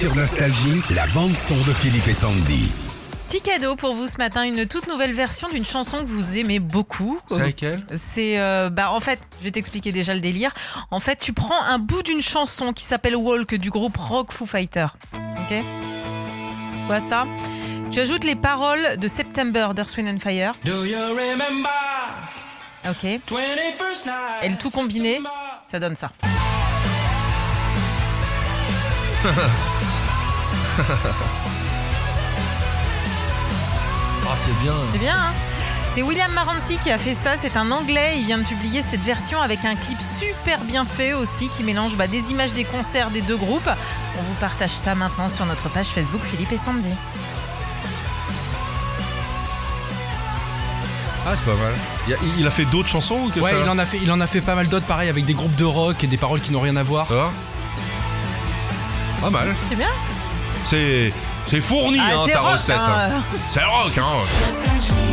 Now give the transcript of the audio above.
Sur Nostalgie, la bande-son de Philippe et Sandy. Petit cadeau pour vous ce matin, une toute nouvelle version d'une chanson que vous aimez beaucoup. C'est laquelle? C'est euh, bah en fait, je vais t'expliquer déjà le délire. En fait, tu prends un bout d'une chanson qui s'appelle Walk du groupe Rock Foo Fighter. OK? Quoi ça? Tu ajoutes les paroles de September d'Earth, Wind and Fire. Do you remember OK 21st night? Et le tout combiné, ça donne ça. Ah, c'est bien. C'est bien, hein c'est William Marancy qui a fait ça, c'est un anglais, il vient de publier cette version avec un clip super bien fait aussi qui mélange bah, des images des concerts des deux groupes. On vous partage ça maintenant sur notre page Facebook Philippe et Sandy. Ah, c'est pas mal. Il a, il a fait d'autres chansons ou que Ouais, ça il en a fait, il en a fait pas mal d'autres, pareil, avec des groupes de rock et des paroles qui n'ont rien à voir. Ah. Pas mal. C'est bien C'est c'est fourni Ah, hein, c'est ta rock, recette. hein. hein. C'est rock hein. Nostalgie.